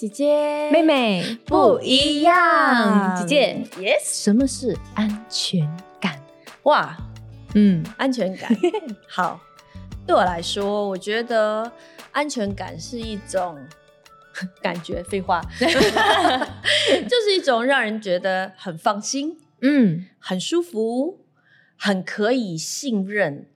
姐姐，妹妹。不一样。姐姐，，yes，什么是安全感？哇，嗯，安全感。好，对我来说，我觉得安全感是一种 感觉，废话，就是一种让人觉得很放心、嗯，很舒服、很可以信任、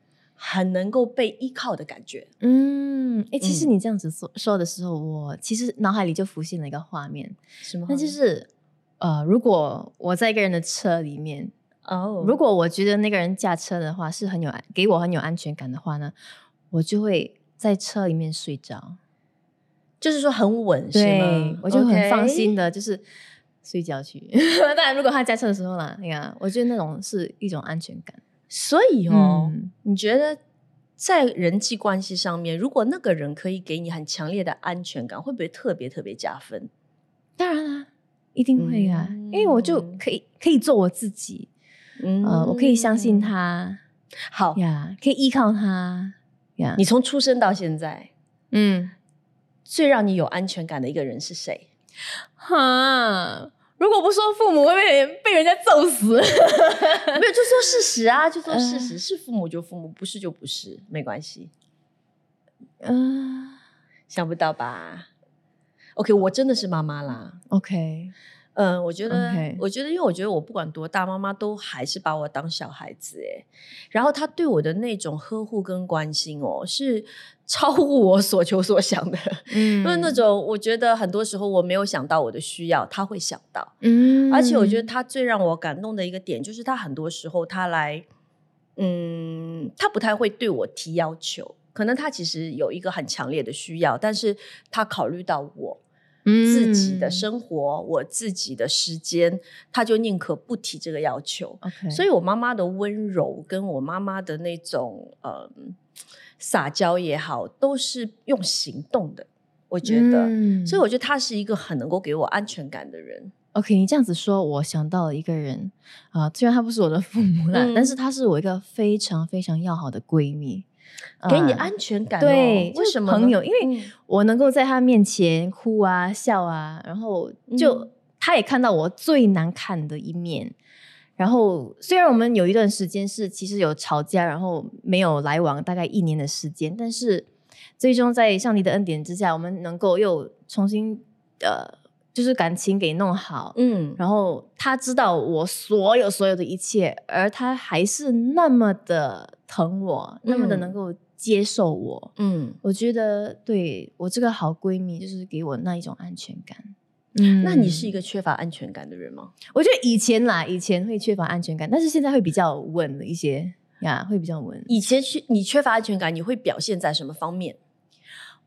很能够被依靠的感觉。嗯，哎、其实嗯你这样子说说的时候，我其实脑海里就浮现了一个画面，什么那就是呃，如果我在一个人的车里面，哦，如果我觉得那个人驾车的话是很有安给我很有安全感的话呢，我就会在车里面睡着，就是说很稳，是对吗？我就很放心的，就是睡觉去。当然，如果他驾车的时候啦，哎呀，我觉得那种是一种安全感。所以哦，嗯你觉得在人际关系上面，如果那个人可以给你很强烈的安全感，会不会特别特别加分？当然啦，一定会啊，因为我就可以可以做我自己，嗯呃，我可以相信。他好，呀，可以依靠他呀。你从出生到现在，嗯，最让你有安全感的一个人是谁？哈，如果不说父母，会被被人家揍死。没有，就说事实啊，就说事呃实，是父母就父母，不是就不是，没关系。嗯想不到吧？OK，我真的是妈妈啦。，OK，嗯，我觉得我觉得，因为我觉得我不管多大，妈妈都还是把我当小孩子哎。然后她对我的那种呵护跟关心哦，是超乎我所求所想的。嗯因为那种我觉得很多时候我没有想到我的需要，她会想到。嗯而且我觉得她最让我感动的一个点，就是她很多时候她来，嗯，她不太会对我提要求。可能她其实有一个很强烈的需要，但是她考虑到我，自己的嗯生活，我自己的时间，他就宁可不提这个要求。OK，所以，我妈妈的温柔跟我妈妈的那种呃撒娇也好，都是用行动的。我觉得，嗯所以我觉得她是一个很能够给我安全感的人。OK，你这样子说，我想到了一个人啊、虽然他不是我的父母啦，嗯但是他是我一个非常非常要好的闺蜜，给你啊安全感、哦，对，为什么朋友？因为嗯我能够在他面前哭啊、笑啊，然后就、嗯他也看到我最难看的一面。然后虽然我们有一段时间是其实有吵架，然后没有来往，大概一年的时间，但是最终在上帝的恩典之下，我们能够又重新呃，就是感情给弄好。嗯然后他知道我所有所有的一切，而他还是那么的疼我，那么的嗯能够接受我。嗯，我觉得对我这个好闺蜜，就是给我那一种安全感。嗯那你是一个缺乏安全感的人吗？我觉得以前啦，以前会缺乏安全感，但是现在会比较稳一些呀，会比较稳。以前缺你缺乏安全感，你会表现在什么方面？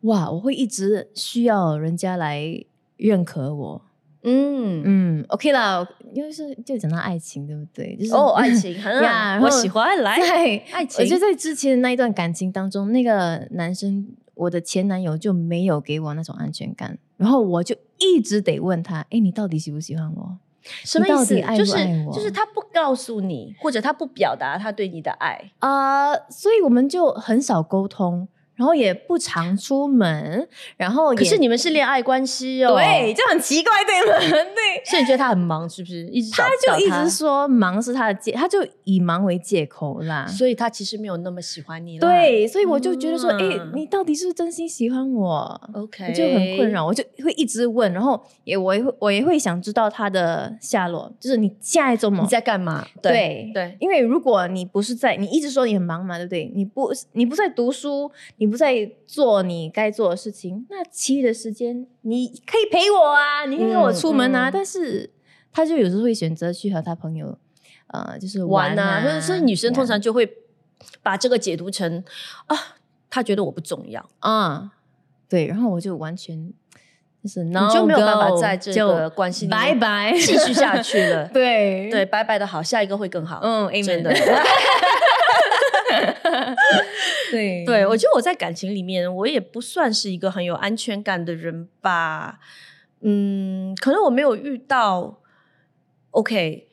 哇，我会一直需要人家来认可我。嗯嗯，OK 啦，因为是就讲到爱情，对不对？就是哦，爱情很呀我喜欢来在爱情。我觉得在之前的那一段感情当中，那个男生，我的前男友就没有给我那种安全感，然后我就一直得问他：“哎，你到底喜不喜欢我？什么意思就是就是他不告诉你，或者他不表达他对你的爱。啊、所以我们就很少沟通，然后也不常出门，然后也可是你们是恋爱关系哦，对，，就很奇怪，对吗？对。所以你觉得他很忙，是不是？一直找他就一直说忙是他的借，他就以忙为借口啦。所以他其实没有那么喜欢你啦。对，所以我就觉得说，哎、嗯你到底是不是真心喜欢我？，OK，我就很困扰，我就会一直问，然后也我也会我也会想知道他的下落，就是你下一周忙你？在干嘛？对对，因为如果你不是在，你一直说你很忙嘛，对不对？你不你不在读书，你不在做你该做的事情，那其余的时间你可以陪我啊，你可以跟我出门啊，嗯嗯但是他就有时候会选择去和他朋友，呃，就是玩啊，所以女生通常就会把这个解读成啊，他觉得我不重要，啊、对，然后我就完全就是你你就没有办法在这个关系里面拜拜继续下去了。对对，拜拜的好，下一个会更好。嗯，amen 真的。对对，我觉得我在感情里面，我也不算是一个很有安全感的人吧。嗯，可能我没有遇到 OK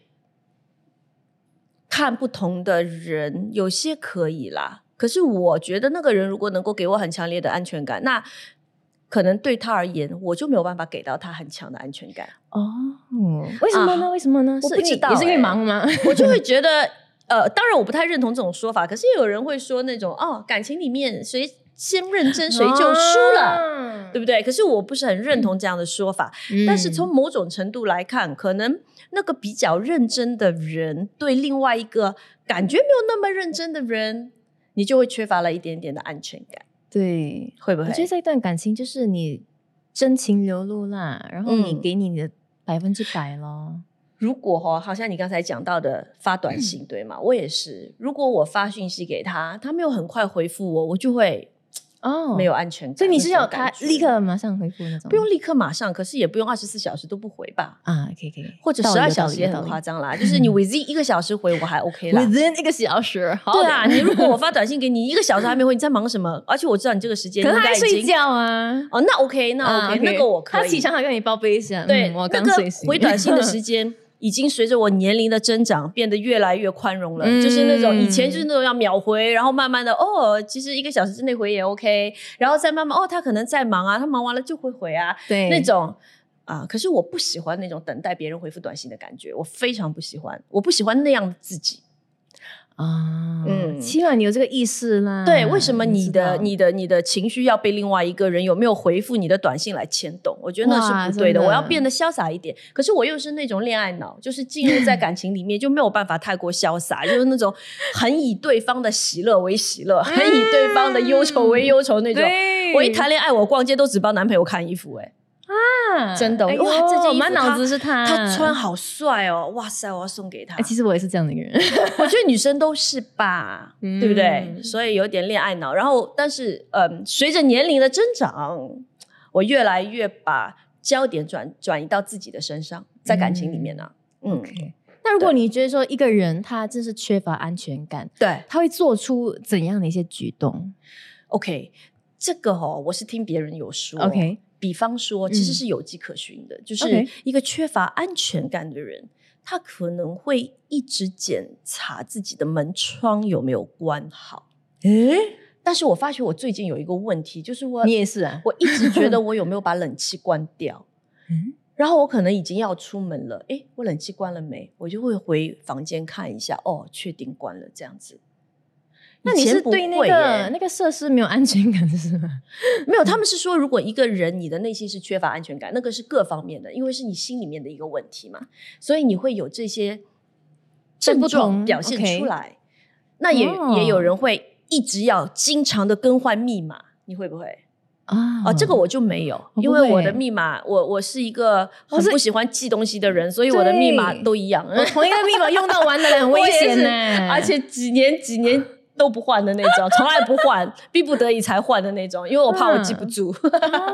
看不同的人，有些可以啦。可是我觉得那个人如果能够给我很强烈的安全感，那可能对他而言，我就没有办法给到他很强的安全感。哦，为什么呢？为什么呢？我不知道你是因为欸忙吗？我就会觉得，呃，当然我不太认同这种说法，可是也有人会说那种哦，感情里面谁先认真谁就输了。了对不对？可是我不是很认同这样的说法。嗯但是从某种程度来看，可能那个比较认真的人，对另外一个感觉没有那么认真的人，你就会缺乏了一点点的安全感，对，会不会？我觉得这段感情就是你真情流露啦，然后你嗯给你的百分之百咯。如果哈、好像你刚才讲到的发短信，对吗？我也是，如果我发讯息给他，他没有很快回复我，我就会哦，没有安全感。所以你是要他立刻马上回复那种？不用立刻马上，可是也不用二十四小时都不回吧，啊，可以可以，或者十二小时也很夸张啦。就是你 within 一个小时回我还 OK 啦。within 一个小时，好对啊，你如果我发短信给你一个小时还没回，你在忙什么？而且我知道你这个时间 可能在睡觉啊。哦，那 OK，那啊 OK，、那个我可以。他起床还跟你报备一下，对，嗯我那个刚睡醒。回短信的时间。已经随着我年龄的增长，变得越来越宽容了。嗯就是那种以前就是那种要秒回，然后慢慢的哦，其实一个小时之内回也 OK，然后再慢慢哦，他可能在忙啊，他忙完了就会回啊，对那种啊。可是我不喜欢那种等待别人回复短信的感觉，我非常不喜欢，我不喜欢那样的自己。啊，起码你有这个意识啦。对，为什么你的你的你的情绪要被另外一个人有没有回复你的短信来牵动？我觉得那是不对的。的我要变得潇洒一点。可是我又是那种恋爱脑，就是进入在感情里面就没有办法太过潇洒，就是那种很以对方的喜乐为喜乐，很以对方的忧愁为忧愁那种。我一谈恋爱，我逛街都只帮男朋友看衣服、欸，啊真的哎哇这件满脑子是他，他穿。好帅哦，哇塞，我要送给他。哎，其实我也是这样的一个人。我觉得女生都是吧，嗯对不对？所以有点恋爱脑。然后，但是，嗯，随着年龄的增长，我越来越把焦点转转移到自己的身上，在感情里面呢、嗯那如果你觉得说一个人他真是缺乏安全感，对他会做出怎样的一些举动，OK，这个哦，我是听别人有说？OK，比方说，其实嗯是有迹可循的，就是一个缺乏安全感的人，他可能会一直检查自己的门窗有没有关好。诶，但是我发觉我最近有一个问题，就是我你也是啊？我一直觉得 我有没有把冷气关掉，嗯，然后我可能已经要出门了，诶，我冷气关了没？我就会回房间看一下，哦，确定关了，这样子。那你是对那个那个设施没有安全感是吗？没有？他们是说，如果一个人你的内心是缺乏安全感，那个是各方面的，因为是你心里面的一个问题嘛，所以你会有这些症状表现出来。那也、哦也有人会一直要经常的更换密码，你会不会？啊哦，这个我就没有，因为我的密码，我我是一个很不喜欢记东西的人，所以我的密码都一样，我同一个密码用到完的很 危险呢，而且几年几年都不换的那种，从来不换，逼不得已才换的那种，因为我怕我记不住。啊，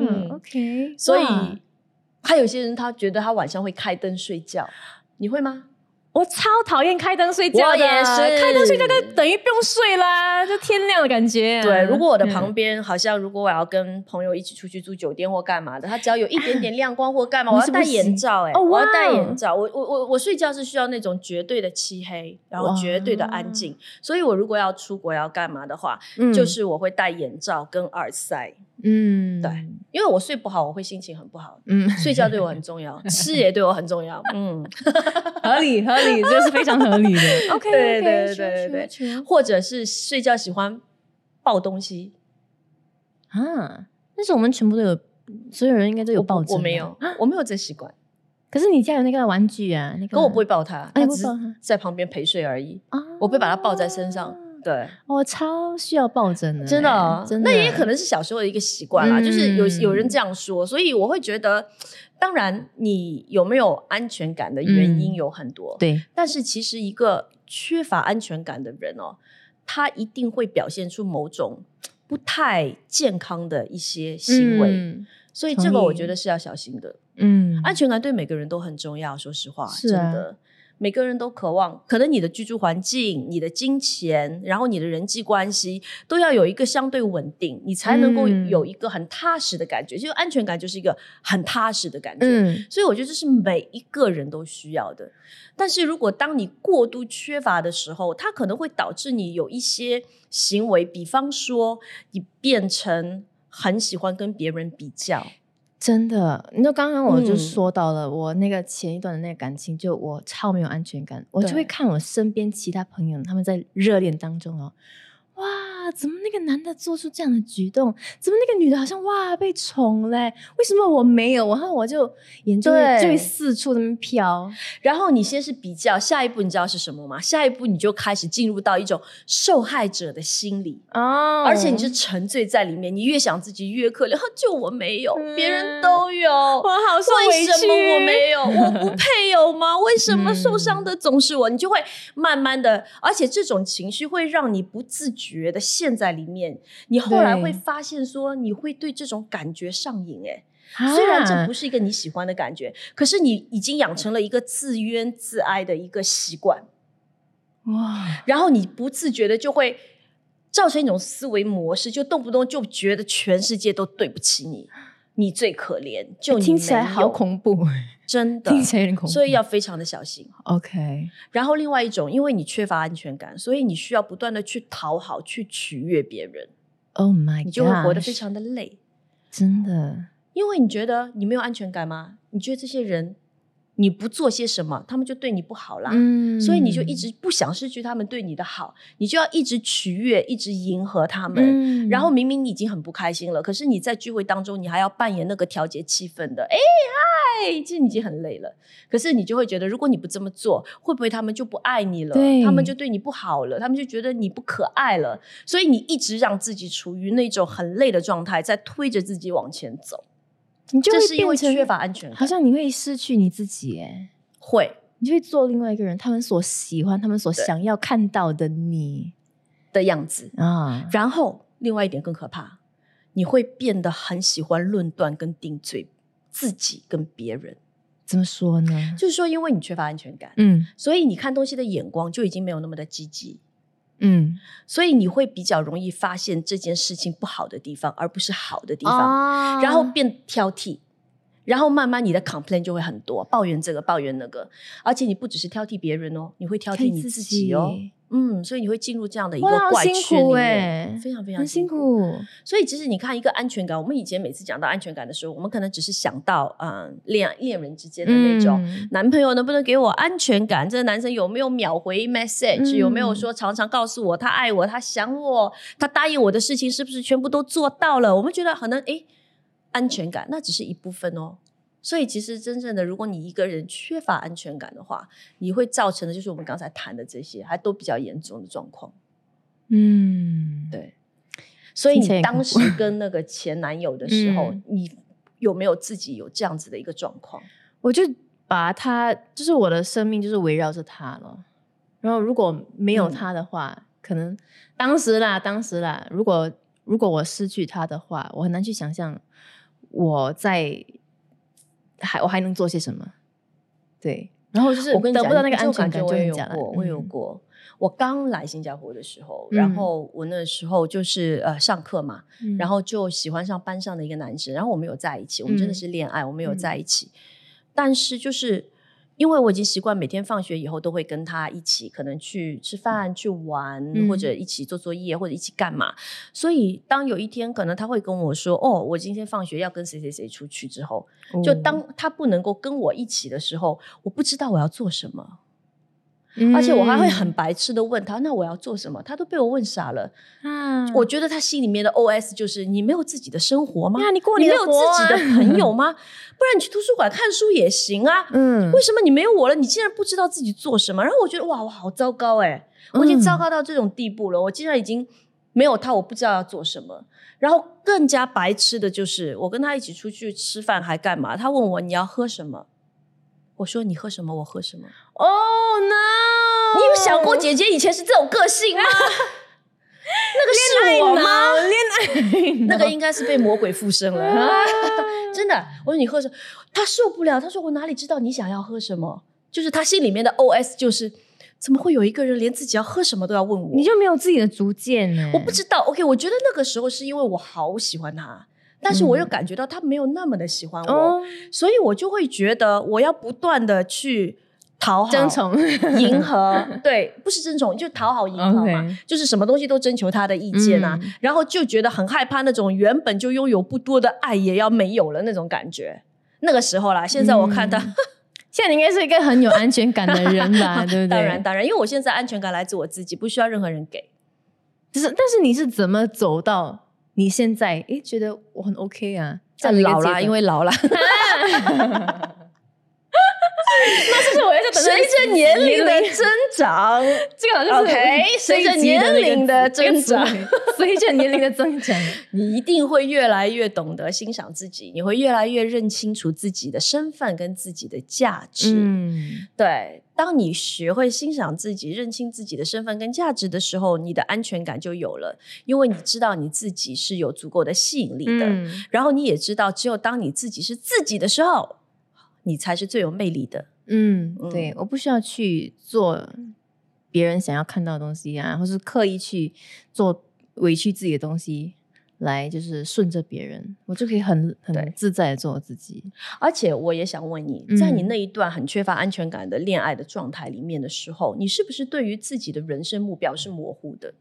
嗯，OK，所以哇还有些人他觉得他晚上会开灯睡觉，你会吗？我超讨厌开灯睡觉的，我也是开灯睡觉就等于不用睡啦，就天亮的感觉啊、对，如果我的嗯旁边好像如果我要跟朋友一起出去住酒店或干嘛的，他只要有一点点亮光或干嘛，你我要戴眼罩、欸，哎、哦我要戴眼罩。我我我我睡觉是需要那种绝对的漆黑，然后绝对的安静。所以我如果要出国要干嘛的话，嗯就是我会戴眼罩跟耳塞，嗯，对因为我睡不好，我会心情很不好。嗯，睡觉对我很 重要，吃也对我很重要。嗯，合理合理，这是非常合理的。OK，对对对对对或者是睡觉喜欢抱东西，啊，但是我们全部都有，所有人应该都有抱枕，我没有，我没有这习惯。可是你家有那个玩具啊，那个，可我不会抱他，哎他只是在旁边陪睡而已。啊，我不会把它抱在身上。对，我超需要抱枕的欸，真的哦，真的，那也可能是小时候的一个习惯啦，嗯就是有有人这样说，所以我会觉得，当然你有没有安全感的原因嗯有很多，对，但是其实一个缺乏安全感的人哦，他一定会表现出某种不太健康的一些行为，嗯所以这个我觉得是要小心的。嗯，安全感对每个人都很重要，说实话，真的。每个人都渴望，可能你的居住环境、你的金钱，然后你的人际关系，都要有一个相对稳定，你才能够嗯有一个很踏实的感觉。就安全感就是一个很踏实的感觉。嗯所以我觉得这是每一个人都需要的。但是如果当你过度缺乏的时候，它可能会导致你有一些行为，比方说你变成很喜欢跟别人比较。真的，你知道刚刚我就嗯。说到了，我那个前一段的那个感情，就我超没有安全感，我就会看我身边其他朋友他们在热恋当中哦，哇，怎么那个男的做出这样的举动？怎么那个女的好像哇被宠嘞？为什么我没有？然后我就眼睛对就会四处那么飘，然后你先是比较，下一步你知道是什么吗？下一步你就开始进入到一种受害者的心理。哦而且你就沉醉在里面，你越想自己越可怜，就我没有，别人都有，我好受为委屈，什么我没有？我不 配有吗？为什么嗯受伤的总是我？你就会慢慢的，而且这种情绪会让你不自觉的陷在里面。你后来会发现说，你会对这种感觉上瘾、欸。啊虽然这不是一个你喜欢的感觉，可是你已经养成了一个自怨自哀的一个习惯，哇，然后你不自觉的就会造成一种思维模式，就动不动就觉得全世界都对不起你，你最可怜，就你听起来好恐怖，真的 听起来有点恐怖，所以要非常的小心。OK，然后另外一种，因为你缺乏安全感，所以你需要不断的去讨好、去取悦别人，Oh my，你就会活得非常的累。真的，因为你觉得你没有安全感吗？你觉得这些人你不做些什么，他们就对你不好啦。嗯所以你就一直不想失去他们对你的好，你就要一直取悦，一直迎合他们。嗯然后明明你已经很不开心了，可是你在聚会当中，你还要扮演那个调节气氛的，哎嗨，其实你已经很累了。可是你就会觉得，如果你不这么做，会不会他们就不爱你了？对他们就对你不好了，他们就觉得你不可爱了。所以你一直让自己处于那种很累的状态，在推着自己往前走。你就会变成缺乏安全感，好像你会失去你自己，哎，会你就会做另外一个人，他们所喜欢、他们所想要看到的你的样子。啊。然后另外一点更可怕，你会变得很喜欢论断跟定罪自己跟别人。怎么说呢？就是说，因为你缺乏安全感，嗯所以你看东西的眼光就已经没有那么的积极，嗯，所以你会比较容易发现这件事情不好的地方，而不是好的地方，方然后变挑剔。然后慢慢你的 complain 就会很多，抱怨这个抱怨那个，而且你不只是挑剔别人哦，你会挑剔你自己哦，嗯，所以你会进入这样的一个怪圈里非常非常辛苦。苦。所以其实你看一个安全感，我们以前每次讲到安全感的时候，我们可能只是想到嗯恋恋人之间的那种。嗯男朋友能不能给我安全感？这个男生有没有秒回 message？、嗯有没有说常常告诉我他爱我、他想我、他答应我的事情是不是全部都做到了？我们觉得可能诶，安全感那只是一部分哦。所以其实真正的，如果你一个人缺乏安全感的话，你会造成的就是我们刚才谈的这些，还都比较严重的状况。嗯，对，所以你当时 跟那个前男友的时候，嗯你有没有自己有这样子的一个状况？我就把他，就是我的生命就是围绕着他了。然后如果没有嗯他的话，可能当时啦，当时啦，如果如果我失去他的话，我很难去想象我在还我还能做些什么。对，然后就是我跟你讲，得不到那个安全感，我也有很假过，我有嗯过。我刚来新加坡的时候，嗯然后我那时候就是呃上课嘛，嗯然后就喜欢上班上的一个男生，然后我们有在一起，我们真的嗯是恋爱，我们有嗯在一起。但是就是因为我已经习惯每天放学以后都会跟他一起，可能去吃饭、去玩，嗯或者一起做作业，或者一起干嘛。所以当有一天可能他会跟我说：“哦，我今天放学要跟谁谁谁出去。”之后，就哦当他不能够跟我一起的时候，我不知道我要做什么。而且我还会很嗯白痴的问他：“那我要做什么？”他都被我问傻了。啊，我觉得他心里面的 OS 就是：你没有自己的生活吗？呀你过你没有自己的啊朋友 吗？不然你去图书馆看书也行啊。嗯为什么你没有我了？你竟然不知道自己做什么？然后我觉得哇，我好糟糕哎、我已经糟嗯糕到这种地步了。我竟然已经没有他，我不知道要做什么。然后更加白痴的就是，我跟他一起出去吃饭还干嘛？他问我你要喝什么？我说你喝什么，我喝什么。哦 no，你有想过姐姐以前是这种个性吗？那个是我吗？恋爱 那个应该是被魔鬼附身了。真的，我说你喝什么？他受不了，他说我哪里知道你想要喝什么？就是他心里面的 OS 就是，怎么会有一个人连自己要喝什么都要问我？你就没有自己的主见呢？我不知道。OK，我觉得那个时候是因为我好喜欢他，但是我又感觉到他没有那么的喜欢我，哦，所以我就会觉得我要不断的去讨好、争宠迎合，对，不是争宠，就讨好迎合嘛就是什么东西都征求他的意见啊，嗯然后就觉得很害怕那种原本就拥有不多的爱也要没有了那种感觉。那个时候啦，现在我看他，嗯现在你应该是一个很有安全感的人吧，对不对？当然当然，因为我现在安全感来自我自己，不需要任何人给。就是，但是你是怎么走到你现在？诶，觉得我很 OK 啊，这样的一个老啦，因为老了，随着年龄的增长，这个好像是 OK，随着年龄的增长随着年龄的增长，你一定会越来越懂得欣赏自己，你会越来越认清楚自己的身份跟自己的价值。嗯对，当你学会欣赏自己、认清自己的身份跟价值的时候，你的安全感就有了，因为你知道你自己是有足够的吸引力的，嗯然后你也知道，只有当你自己是自己的时候，你才是最有魅力的。嗯，嗯对，我不需要去做别人想要看到的东西啊，或是刻意去做委屈自己的东西。来就是顺着别人，我就可以很很自在的做我自己。而且我也想问你，嗯在你那一段很缺乏安全感的恋爱的状态里面的时候，你是不是对于自己的人生目标是模糊的？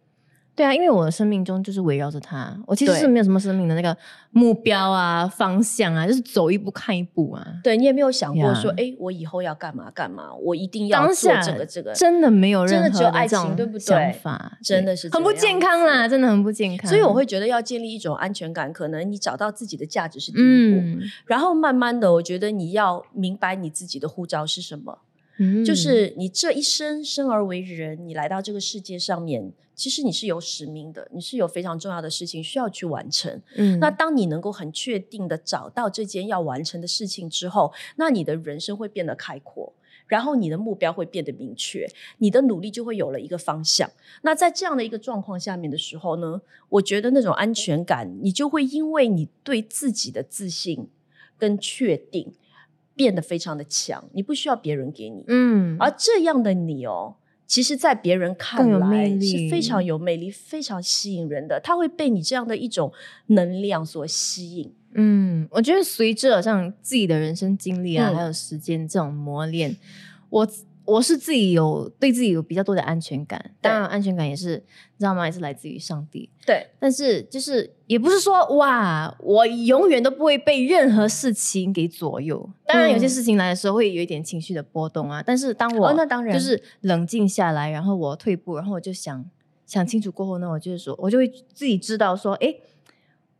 对啊，因为我的生命中就是围绕着他，我其实是没有什么生命的那个目标啊、方向啊，就是走一步看一步啊。对你也没有想过呀说，哎，我以后要干嘛干嘛？我一定要当做下这个这个。真的没有真的任何只有爱情对不对想法，真的是很不健康啦，真的很不健康。所以我会觉得要建立一种安全感，可能你找到自己的价值是第一步，嗯，然后慢慢的，我觉得你要明白你自己的护照是什么，嗯就是你这一生生而为人，你来到这个世界上面，其实你是有使命的，你是有非常重要的事情需要去完成。嗯那当你能够很确定的找到这件要完成的事情之后，那你的人生会变得开阔。然后你的目标会变得明确，你的努力就会有了一个方向。那在这样的一个状况下面的时候呢，我觉得那种安全感，你就会因为你对自己的自信跟确定变得非常的强，你不需要别人给你。嗯，而这样的你哦，其实，在别人看来是非常有魅力、非常吸引人的。他会被你这样的一种能量所吸引。嗯，我觉得随着像自己的人生经历啊，嗯还有时间这种磨练，我我是自己有对自己有比较多的安全感。当然，安全感也是你知道吗？也是来自于上帝。对，但是就是也不是说哇，我永远都不会被任何事情给左右。当然，有些嗯事情来的时候会有一点情绪的波动啊。但是当我、哦那当然就是冷静下来，然后我退步，然后我就想想清楚过后呢，我就是说我就会自己知道说，哎，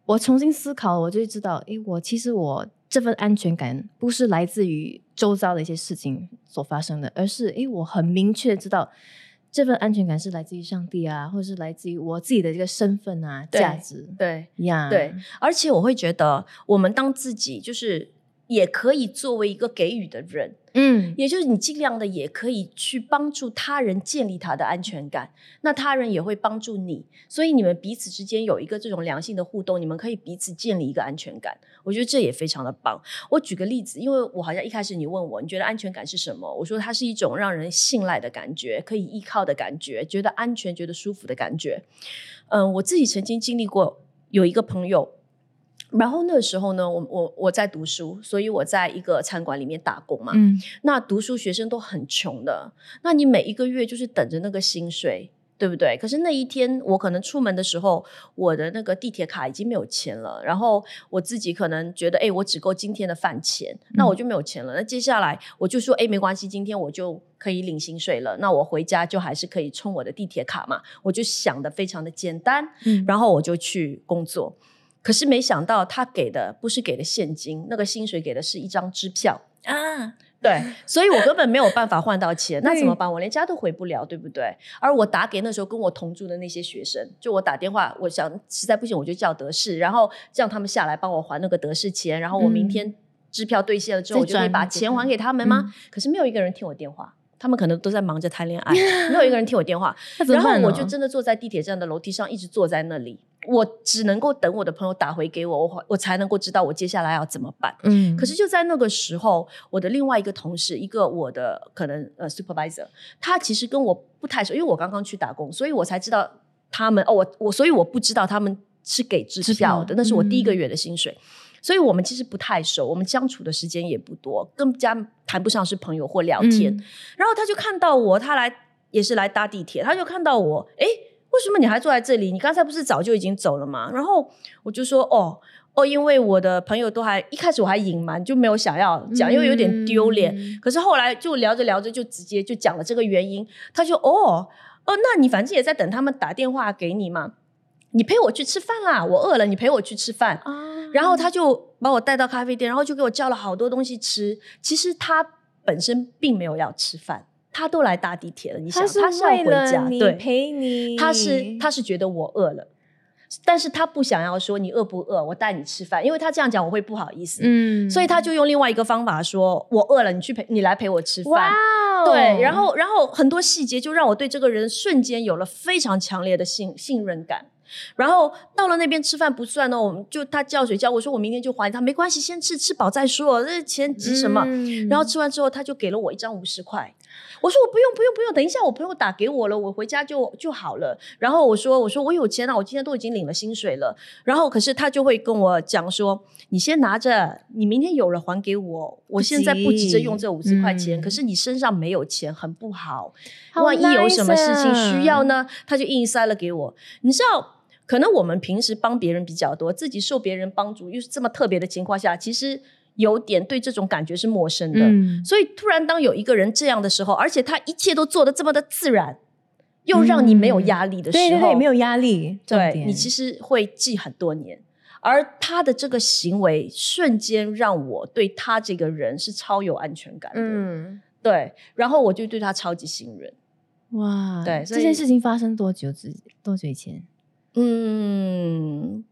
我重新思考，我就会知道，哎，我其实我这份安全感不是来自于周遭的一些事情所发生的，而是诶，我很明确知道。这份安全感是来自于上帝啊，或者是来自于我自己的这个身份啊、价值对，呀。对而且我会觉得，我们当自己就是也可以作为一个给予的人，嗯也就是你尽量的也可以去帮助他人建立他的安全感，那他人也会帮助你，所以你们彼此之间有一个这种良性的互动，你们可以彼此建立一个安全感。我觉得这也非常的棒。我举个例子，因为我好像一开始你问我，你觉得安全感是什么？我说它是一种让人信赖的感觉，可以依靠的感觉，觉得安全、觉得舒服的感觉。嗯，我自己曾经经历过，有一个朋友。然后那个时候呢，我我我在读书，所以我在一个餐馆里面打工嘛。嗯那读书学生都很穷的，那你每一个月就是等着那个薪水，对不对？可是那一天我可能出门的时候，我的那个地铁卡已经没有钱了，然后我自己可能觉得，哎，我只够今天的饭钱，那我就没有钱了。那接下来我就说，哎，没关系，今天我就可以领薪水了，那我回家就还是可以充我的地铁卡嘛。我就想的非常的简单，嗯然后我就去工作。可是没想到他给的不是给的现金，那个薪水给的是一张支票。啊，对，所以我根本没有办法换到钱，那怎么办？我连家都回不了，对不对？而我打给那时候跟我同住的那些学生，就我打电话，我想实在不行我就叫德士，然后让他们下来帮我还那个德士钱，然后我明嗯天支票兑现了之后，再我就可以把钱还给他们吗？可是没有一个人听我电话。他们可能都在忙着谈恋爱，没有一个人听我电话，然后我就真的坐在地铁站的楼梯上，一直坐在那里，我只能够等我的朋友打回给我，我我才能够知道我接下来要怎么办。嗯可是就在那个时候，我的另外一个同事，一个我的可能呃 supervisor，他其实跟我不太熟，因为我刚刚去打工，所以我才知道他们哦，我我所以我不知道他们是给支支票票的，那是我第一个嗯月的薪水。所以我们其实不太熟，我们相处的时间也不多，更加谈不上是朋友或聊天。嗯然后他就看到我，他来也是来搭地铁，他就看到我，诶，为什么你还坐在这里？你刚才不是早就已经走了吗？然后我就说，哦。哦，因为我的朋友都还一开始我还隐瞒，就没有想要讲，因为有点丢脸。嗯可是后来就聊着聊着，就直接就讲了这个原因。他就哦哦，那你反正也在等他们打电话给你嘛，你陪我去吃饭啦，我饿了，你陪我去吃饭。啊然后他就把我带到咖啡店，然后就给我叫了好多东西吃。其实他本身并没有要吃饭，他都来搭地铁了。你想，他是要为回家，了你对，陪你，他是他是觉得我饿了。但是他不想要说你饿不饿，我带你吃饭，因为他这样讲我会不好意思，嗯所以他就用另外一个方法说，我饿了，你去陪你来陪我吃饭。对，然后然后很多细节就让我对这个人瞬间有了非常强烈的信信任感。然后到了那边吃饭不算呢，我们就他叫水叫我说我明天就还他，没关系，先吃吃饱再说，这钱急什么？嗯然后吃完之后，他就给了我一张五十块。我说我不用不用不用，等一下我朋友打给我了，我回家就就好了。然后我说我说我有钱啊，我今天都已经领了薪水了。然后可是他就会跟我讲说，你先拿着，你明天有了还给我。我现在不急着用这五十块钱，嗯可是你身上没有钱，很不好。好万一有什么事情需要啊呢，他就硬塞了给我。你知道。可能我们平时帮别人比较多，自己受别人帮助又是这么特别的情况下，其实有点对这种感觉是陌生的。嗯所以突然当有一个人这样的时候，而且他一切都做的这么的自然，又让你没有压力的时候，对对对，没有压力，对你其实会记很多年。而他的这个行为，瞬间让我对他这个人是超有安全感的。嗯对，然后我就对他超级信任。哇，对这件事情发生多久之多久以前？嗯，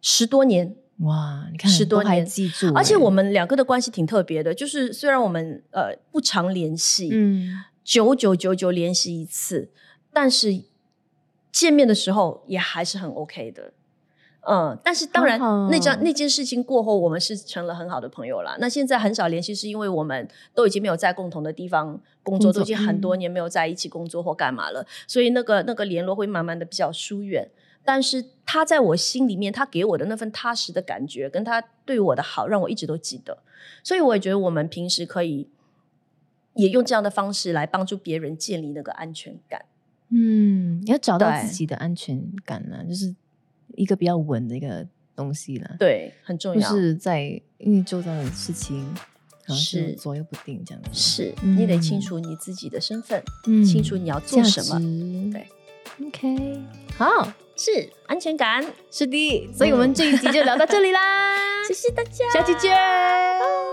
十多年，哇，你看十多年记住欸，而且我们两个的关系挺特别的，就是虽然我们呃不常联系，嗯九九九九联系一次，但是见面的时候也还是很 OK 的。嗯，但是当然那件那件事情过后，我们是成了很好的朋友啦。那现在很少联系，是因为我们都已经没有在共同的地方工作，工作都已经很多嗯年没有在一起工作或干嘛了，所以那个那个联络会慢慢的比较疏远。但是他在我心里面，他给我的那份踏实的感觉，跟他对我的好，让我一直都记得。所以我也觉得我们平时可以也用这样的方式来帮助别人建立那个安全感。嗯，你要找到自己的安全感呢、就是一个比较稳的一个东西了。，对，很重要就。是在因为周遭的事情是是左右不定这样子。是嗯你得清楚你自己的身份，嗯清楚你要做什么。对，OK，好，是安全感。是的，所以我们这一集就聊到这里啦，谢谢大家，下期见。